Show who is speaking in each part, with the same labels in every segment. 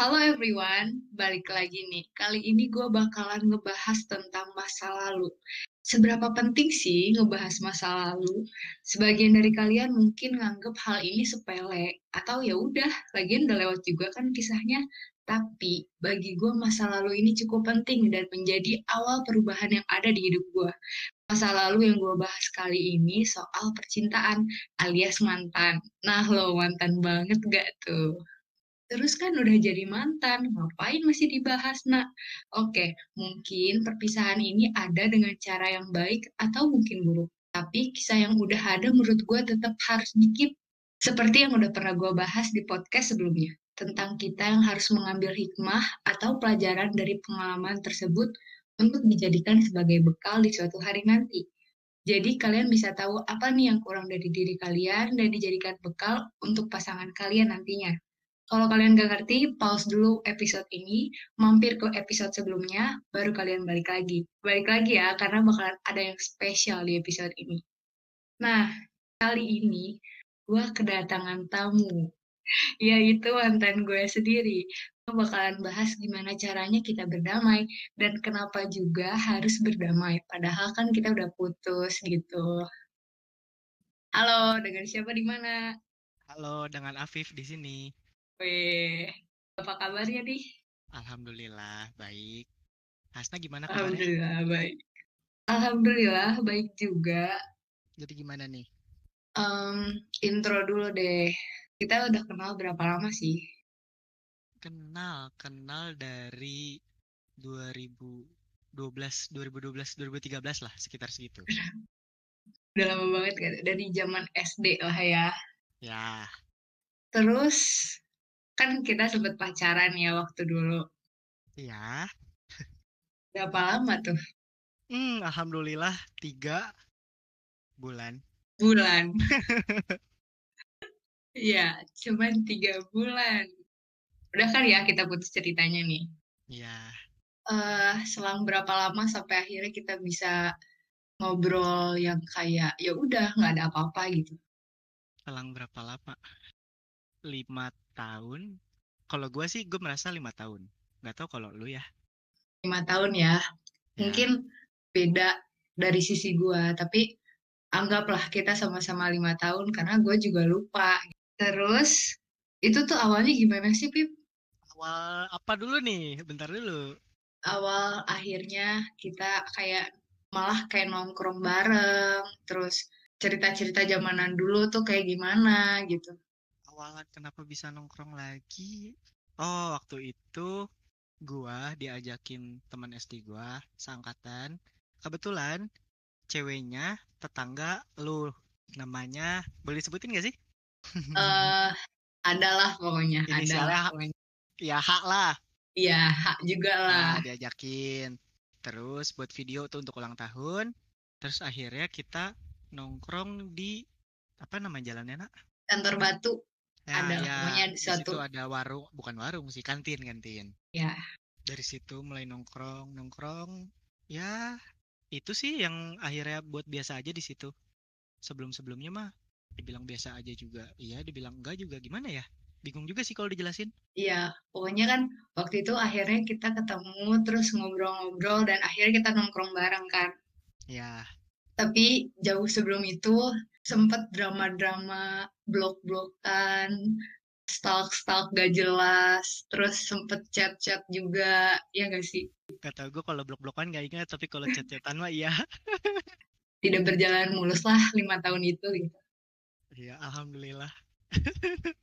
Speaker 1: Halo everyone, balik lagi nih. Kali ini gue bakalan ngebahas tentang masa lalu. Seberapa penting sih ngebahas masa lalu? Sebagian dari kalian mungkin nganggep hal ini sepele, atau ya udah, lagian udah lewat juga kan kisahnya. Tapi bagi gue masa lalu ini cukup penting dan menjadi awal perubahan yang ada di hidup gue. Masa lalu yang gue bahas kali ini soal percintaan alias mantan. Nah lo mantan banget gak tuh? Terus kan udah jadi mantan, ngapain masih dibahas, nak? Oke, mungkin perpisahan ini ada dengan cara yang baik atau mungkin buruk. Tapi kisah yang udah ada menurut gue tetap harus dikip. Seperti yang udah pernah gue bahas di podcast sebelumnya. Tentang kita yang harus mengambil hikmah atau pelajaran dari pengalaman tersebut untuk dijadikan sebagai bekal di suatu hari nanti. Jadi kalian bisa tahu apa nih yang kurang dari diri kalian dan dijadikan bekal untuk pasangan kalian nantinya. Kalau kalian gak ngerti, pause dulu episode ini, mampir ke episode sebelumnya, baru kalian balik lagi. Balik lagi ya, karena bakalan ada yang spesial di episode ini. Nah, kali ini gue kedatangan tamu, yaitu mantan gue sendiri. Gue bakalan bahas gimana caranya kita berdamai, dan kenapa juga harus berdamai, padahal kan kita udah putus gitu. Halo, dengan siapa di mana?
Speaker 2: Halo, dengan Afif di sini.
Speaker 1: Weh, apa kabarnya nih?
Speaker 2: Alhamdulillah baik. Hasna gimana kabarnya?
Speaker 1: Alhamdulillah baik. Alhamdulillah baik juga.
Speaker 2: Jadi gimana nih?
Speaker 1: Um, intro dulu deh. Kita udah kenal berapa lama sih?
Speaker 2: Kenal, kenal dari 2012, 2012, 2013 lah, sekitar segitu.
Speaker 1: Udah lama banget kan? Dari zaman SD lah ya.
Speaker 2: Ya.
Speaker 1: Terus kan kita sempet pacaran ya waktu dulu.
Speaker 2: Iya.
Speaker 1: Berapa lama tuh?
Speaker 2: Hmm, alhamdulillah tiga bulan.
Speaker 1: Bulan. Iya, cuman tiga bulan. Udah kan ya kita putus ceritanya nih.
Speaker 2: Iya.
Speaker 1: Uh, selang berapa lama sampai akhirnya kita bisa ngobrol yang kayak ya udah nggak ada apa-apa gitu.
Speaker 2: Selang berapa lama? Lima tahun. Kalau gue sih gue merasa lima tahun. Gak tau kalau lu ya.
Speaker 1: Lima tahun ya. ya. Mungkin beda dari sisi gue. Tapi anggaplah kita sama-sama lima tahun karena gue juga lupa. Terus itu tuh awalnya gimana sih Pip?
Speaker 2: Awal apa dulu nih? Bentar dulu.
Speaker 1: Awal akhirnya kita kayak malah kayak nongkrong bareng. Terus cerita-cerita zamanan dulu tuh kayak gimana gitu
Speaker 2: awalan kenapa bisa nongkrong lagi? Oh waktu itu gua diajakin teman SD gua seangkatan. Kebetulan ceweknya tetangga lu namanya boleh sebutin gak sih?
Speaker 1: Eh uh, adalah pokoknya
Speaker 2: adalah ya hak lah.
Speaker 1: Iya hak juga lah.
Speaker 2: nah, diajakin. Terus buat video tuh untuk ulang tahun. Terus akhirnya kita nongkrong di apa nama jalannya nak?
Speaker 1: Kantor batu
Speaker 2: Ya, ada ya, pokoknya suatu ada warung bukan warung sih kantin kantin.
Speaker 1: Ya
Speaker 2: dari situ mulai nongkrong nongkrong. Ya itu sih yang akhirnya buat biasa aja di situ. Sebelum sebelumnya mah dibilang biasa aja juga. Iya dibilang enggak juga. Gimana ya? Bingung juga sih kalau dijelasin.
Speaker 1: Iya pokoknya kan waktu itu akhirnya kita ketemu terus ngobrol-ngobrol dan akhirnya kita nongkrong bareng kan.
Speaker 2: Ya
Speaker 1: tapi jauh sebelum itu sempet drama-drama blok-blokan, stalk-stalk gak jelas, terus sempet chat-chat juga, ya gak sih?
Speaker 2: Gak tau gue kalau blok-blokan gak ingat, tapi kalau chat-chatan mah iya.
Speaker 1: Tidak berjalan mulus lah lima tahun itu gitu.
Speaker 2: Iya, alhamdulillah.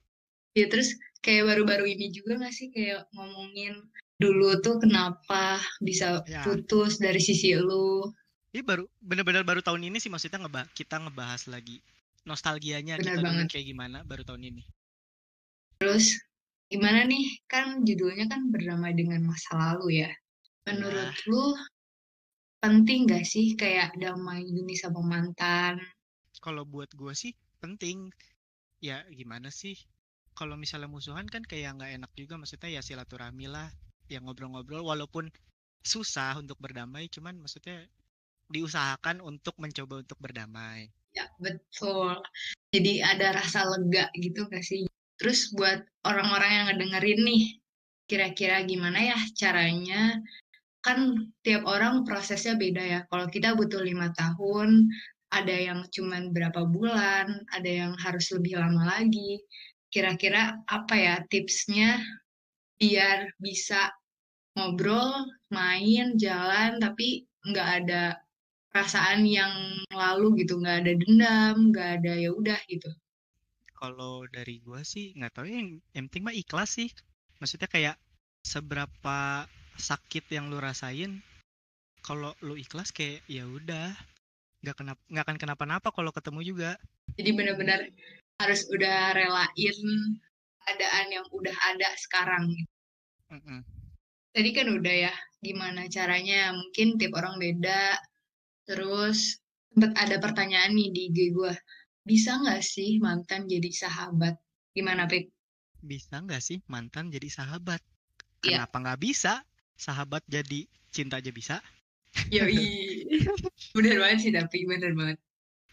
Speaker 1: ya terus kayak baru-baru ini juga gak sih kayak ngomongin dulu tuh kenapa bisa ya. putus dari sisi lu?
Speaker 2: Ini baru benar-benar baru tahun ini sih maksudnya ngeba kita ngebahas lagi nostalgianya
Speaker 1: Bener
Speaker 2: kita
Speaker 1: banget.
Speaker 2: kayak gimana baru tahun ini.
Speaker 1: Terus gimana nih kan judulnya kan berdamai dengan masa lalu ya. Menurut ya. lu penting gak sih kayak damai ini sama mantan?
Speaker 2: Kalau buat gue sih penting. Ya gimana sih? Kalau misalnya musuhan kan kayak nggak enak juga maksudnya ya silaturahmi lah, yang ngobrol-ngobrol walaupun susah untuk berdamai, cuman maksudnya diusahakan untuk mencoba untuk berdamai.
Speaker 1: Ya, betul. Jadi ada rasa lega gitu gak sih? Terus buat orang-orang yang ngedengerin nih, kira-kira gimana ya caranya kan tiap orang prosesnya beda ya. Kalau kita butuh lima tahun, ada yang cuman berapa bulan, ada yang harus lebih lama lagi. Kira-kira apa ya tipsnya biar bisa ngobrol, main, jalan, tapi nggak ada perasaan yang lalu gitu, nggak ada dendam, nggak ada ya udah gitu.
Speaker 2: Kalau dari gua sih nggak tahu ya, yang, yang penting mah ikhlas sih. Maksudnya kayak seberapa sakit yang lu rasain, kalau lu ikhlas kayak ya udah nggak kenapa nggak akan kenapa-napa kalau ketemu juga.
Speaker 1: Jadi benar-benar harus udah relain keadaan yang udah ada sekarang.
Speaker 2: Mm-mm.
Speaker 1: Tadi kan udah ya, gimana caranya? Mungkin tiap orang beda. Terus sempat ada pertanyaan nih di IG gue. Bisa nggak sih mantan jadi sahabat? Gimana, Pik?
Speaker 2: Bisa nggak sih mantan jadi sahabat?
Speaker 1: Iya.
Speaker 2: Kenapa nggak bisa? Sahabat jadi cinta aja bisa.
Speaker 1: Yoi. bener banget sih, tapi bener banget.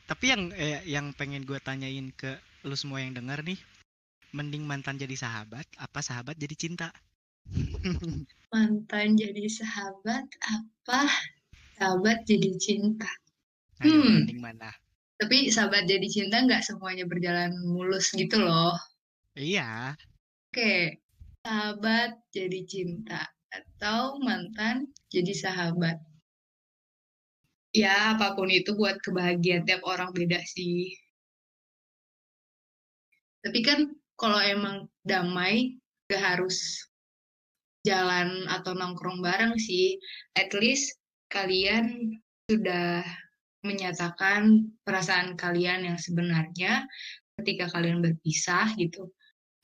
Speaker 2: Tapi yang eh, yang pengen gue tanyain ke lu semua yang denger nih, mending mantan jadi sahabat, apa sahabat jadi cinta?
Speaker 1: Mantan jadi sahabat, apa sahabat jadi cinta?
Speaker 2: Ayo,
Speaker 1: Hmm.
Speaker 2: mending mana?
Speaker 1: Tapi sahabat jadi cinta nggak semuanya berjalan mulus gitu loh.
Speaker 2: Iya,
Speaker 1: Oke, sahabat jadi cinta atau mantan jadi sahabat. Ya, apa pun itu buat kebahagiaan tiap orang beda sih. Tapi kan kalau emang damai, gak harus jalan atau nongkrong bareng sih. At least kalian sudah menyatakan perasaan kalian yang sebenarnya ketika kalian berpisah gitu.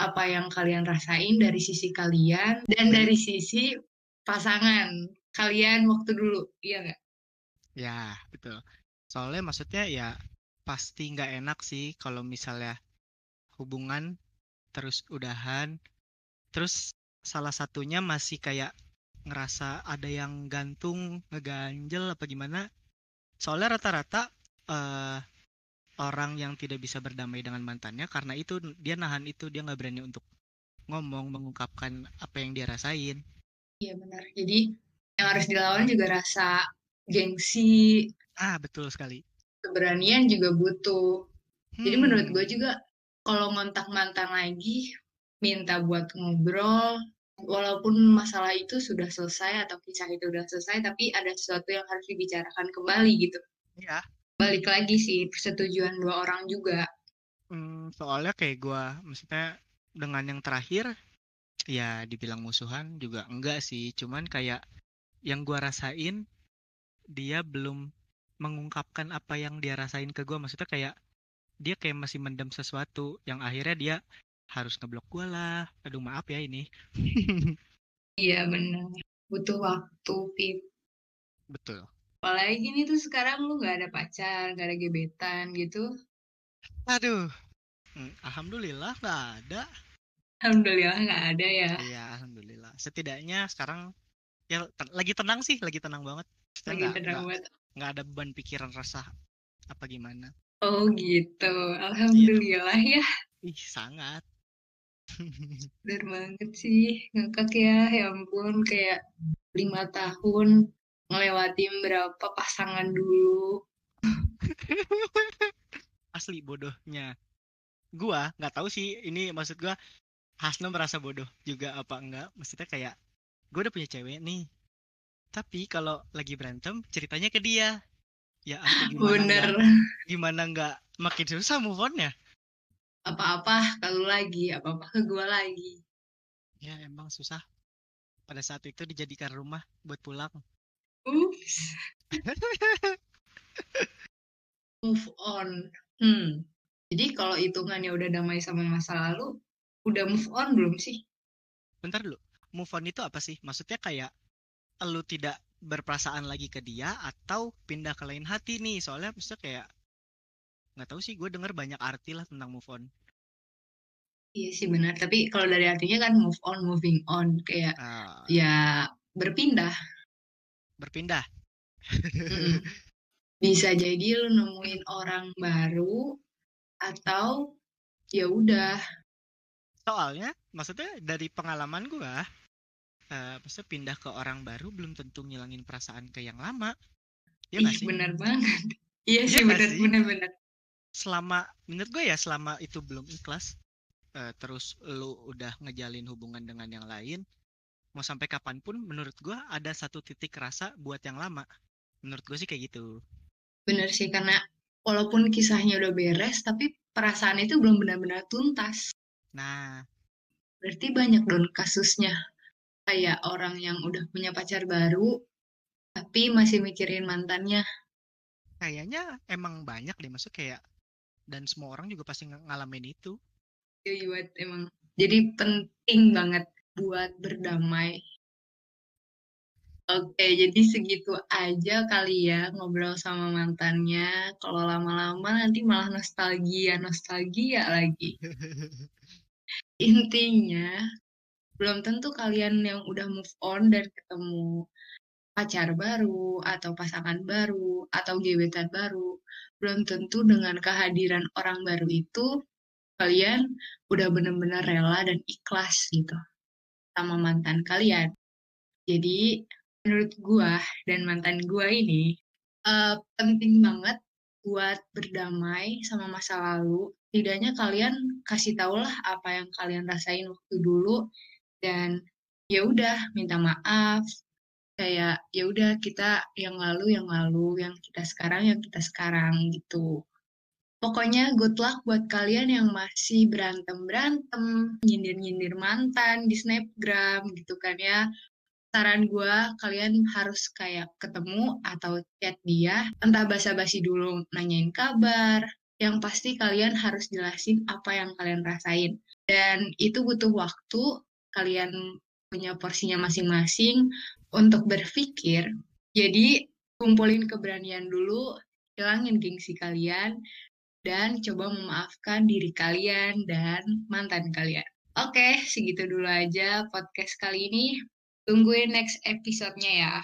Speaker 1: Apa yang kalian rasain dari sisi kalian dan dari sisi pasangan kalian waktu dulu, iya nggak?
Speaker 2: ya betul. Soalnya maksudnya ya pasti nggak enak sih kalau misalnya hubungan terus udahan, terus salah satunya masih kayak ngerasa ada yang gantung, ngeganjel apa gimana. Soalnya rata-rata eh, orang yang tidak bisa berdamai dengan mantannya karena itu dia nahan itu dia nggak berani untuk ngomong mengungkapkan apa yang dia rasain.
Speaker 1: Iya benar. Jadi yang harus dilawan juga rasa gengsi,
Speaker 2: Ah betul sekali.
Speaker 1: keberanian juga butuh. Jadi menurut
Speaker 2: Hmm,
Speaker 1: gue juga kalau ngontak mantan lagi, minta buat ngobrol, walaupun masalah itu sudah selesai atau kisah itu sudah selesai, tapi ada sesuatu yang harus dibicarakan kembali gitu.
Speaker 2: ya.
Speaker 1: Balik lagi sih, persetujuan dua orang juga.
Speaker 2: Hmm, soalnya kayak gua, maksudnya dengan yang terakhir, ya dibilang musuhan juga enggak sih. Cuman kayak yang gua rasain, dia belum mengungkapkan apa yang dia rasain ke gua. Maksudnya kayak dia kayak masih mendem sesuatu, yang akhirnya dia harus ngeblok gua lah. Aduh maaf ya ini.
Speaker 1: Iya benar. Butuh waktu, Pip.
Speaker 2: Betul.
Speaker 1: Apalagi nih tuh sekarang lu gak ada pacar, gak ada gebetan gitu.
Speaker 2: Aduh. Hmm, Alhamdulillah nggak ada.
Speaker 1: Alhamdulillah nggak ada ya.
Speaker 2: Iya, alhamdulillah. Setidaknya sekarang ya te- lagi tenang sih, lagi tenang banget. Maksudnya
Speaker 1: Lagi
Speaker 2: nggak
Speaker 1: tenang
Speaker 2: nggak
Speaker 1: banget.
Speaker 2: nggak ada beban pikiran rasa apa gimana.
Speaker 1: Oh gitu.
Speaker 2: Iya.
Speaker 1: Alhamdulillah ya.
Speaker 2: Ih, sangat.
Speaker 1: Bener banget sih. Ngakak ya. Ya ampun. Kayak lima tahun ngelewatin berapa pasangan dulu.
Speaker 2: Asli bodohnya. Gua nggak tahu sih ini maksud gua Hasno merasa bodoh juga apa enggak. Maksudnya kayak gua udah punya cewek nih. Tapi kalau lagi berantem ceritanya ke dia. Ya aku gimana
Speaker 1: Bener.
Speaker 2: nggak gimana nggak makin susah move on-nya.
Speaker 1: Apa-apa kalau lagi. Apa-apa ke gua lagi.
Speaker 2: Ya emang susah. Pada saat itu dijadikan rumah buat pulang.
Speaker 1: Ups. Move on. Hmm. Jadi kalau hitungannya udah damai sama masa lalu, udah move on belum sih?
Speaker 2: Bentar dulu. Move on itu apa sih? Maksudnya kayak lu tidak berperasaan lagi ke dia atau pindah ke lain hati nih? Soalnya maksudnya kayak nggak tahu sih gue denger banyak arti lah tentang move on.
Speaker 1: Iya sih benar. Tapi kalau dari artinya kan move on, moving on. Kayak
Speaker 2: Ah,
Speaker 1: ya berpindah.
Speaker 2: berpindah.
Speaker 1: Mm-mm. Bisa jadi lu nemuin orang baru atau ya udah.
Speaker 2: Soalnya maksudnya dari pengalaman gua uh, maksudnya pindah ke orang baru belum tentu ngilangin perasaan ke yang lama.
Speaker 1: Ya Ih, sih? bener banget. Iya, iya sih, bener, bener, bener.
Speaker 2: Selama, menurut gue ya, selama itu belum ikhlas, uh, terus lu udah ngejalin hubungan dengan yang lain, mau sampai kapan pun menurut gue ada satu titik rasa buat yang lama. Menurut gue sih kayak gitu.
Speaker 1: Bener sih, karena walaupun kisahnya udah beres, tapi perasaan itu belum benar-benar tuntas.
Speaker 2: Nah.
Speaker 1: Berarti banyak dong kasusnya. Kayak orang yang udah punya pacar baru, tapi masih mikirin mantannya.
Speaker 2: Kayaknya emang banyak deh, maksud kayak dan semua orang juga pasti ng ngalamin itu.
Speaker 1: Iya, buat emang. Jadi penting banget buat berdamai. Oke, jadi segitu aja kali ya ngobrol sama mantannya. Kalau lama-lama nanti malah nostalgia, nostalgia lagi. Intinya, belum tentu kalian yang udah move on dan ketemu pacar baru atau pasangan baru atau gebetan baru, belum tentu dengan kehadiran orang baru itu kalian udah bener-bener rela dan ikhlas gitu sama mantan kalian. Jadi menurut gua dan mantan gua ini uh, penting banget buat berdamai sama masa lalu setidaknya kalian kasih tau lah apa yang kalian rasain waktu dulu dan ya udah minta maaf kayak ya udah kita yang lalu yang lalu yang kita sekarang yang kita sekarang gitu pokoknya good luck buat kalian yang masih berantem berantem nyindir nyindir mantan di snapgram gitu kan ya saran gue kalian harus kayak ketemu atau chat dia entah basa-basi dulu nanyain kabar yang pasti kalian harus jelasin apa yang kalian rasain. Dan itu butuh waktu, kalian punya porsinya masing-masing untuk berpikir. Jadi, kumpulin keberanian dulu, hilangin gengsi kalian, dan coba memaafkan diri kalian dan mantan kalian. Oke, segitu dulu aja podcast kali ini. Tungguin next episode-nya ya.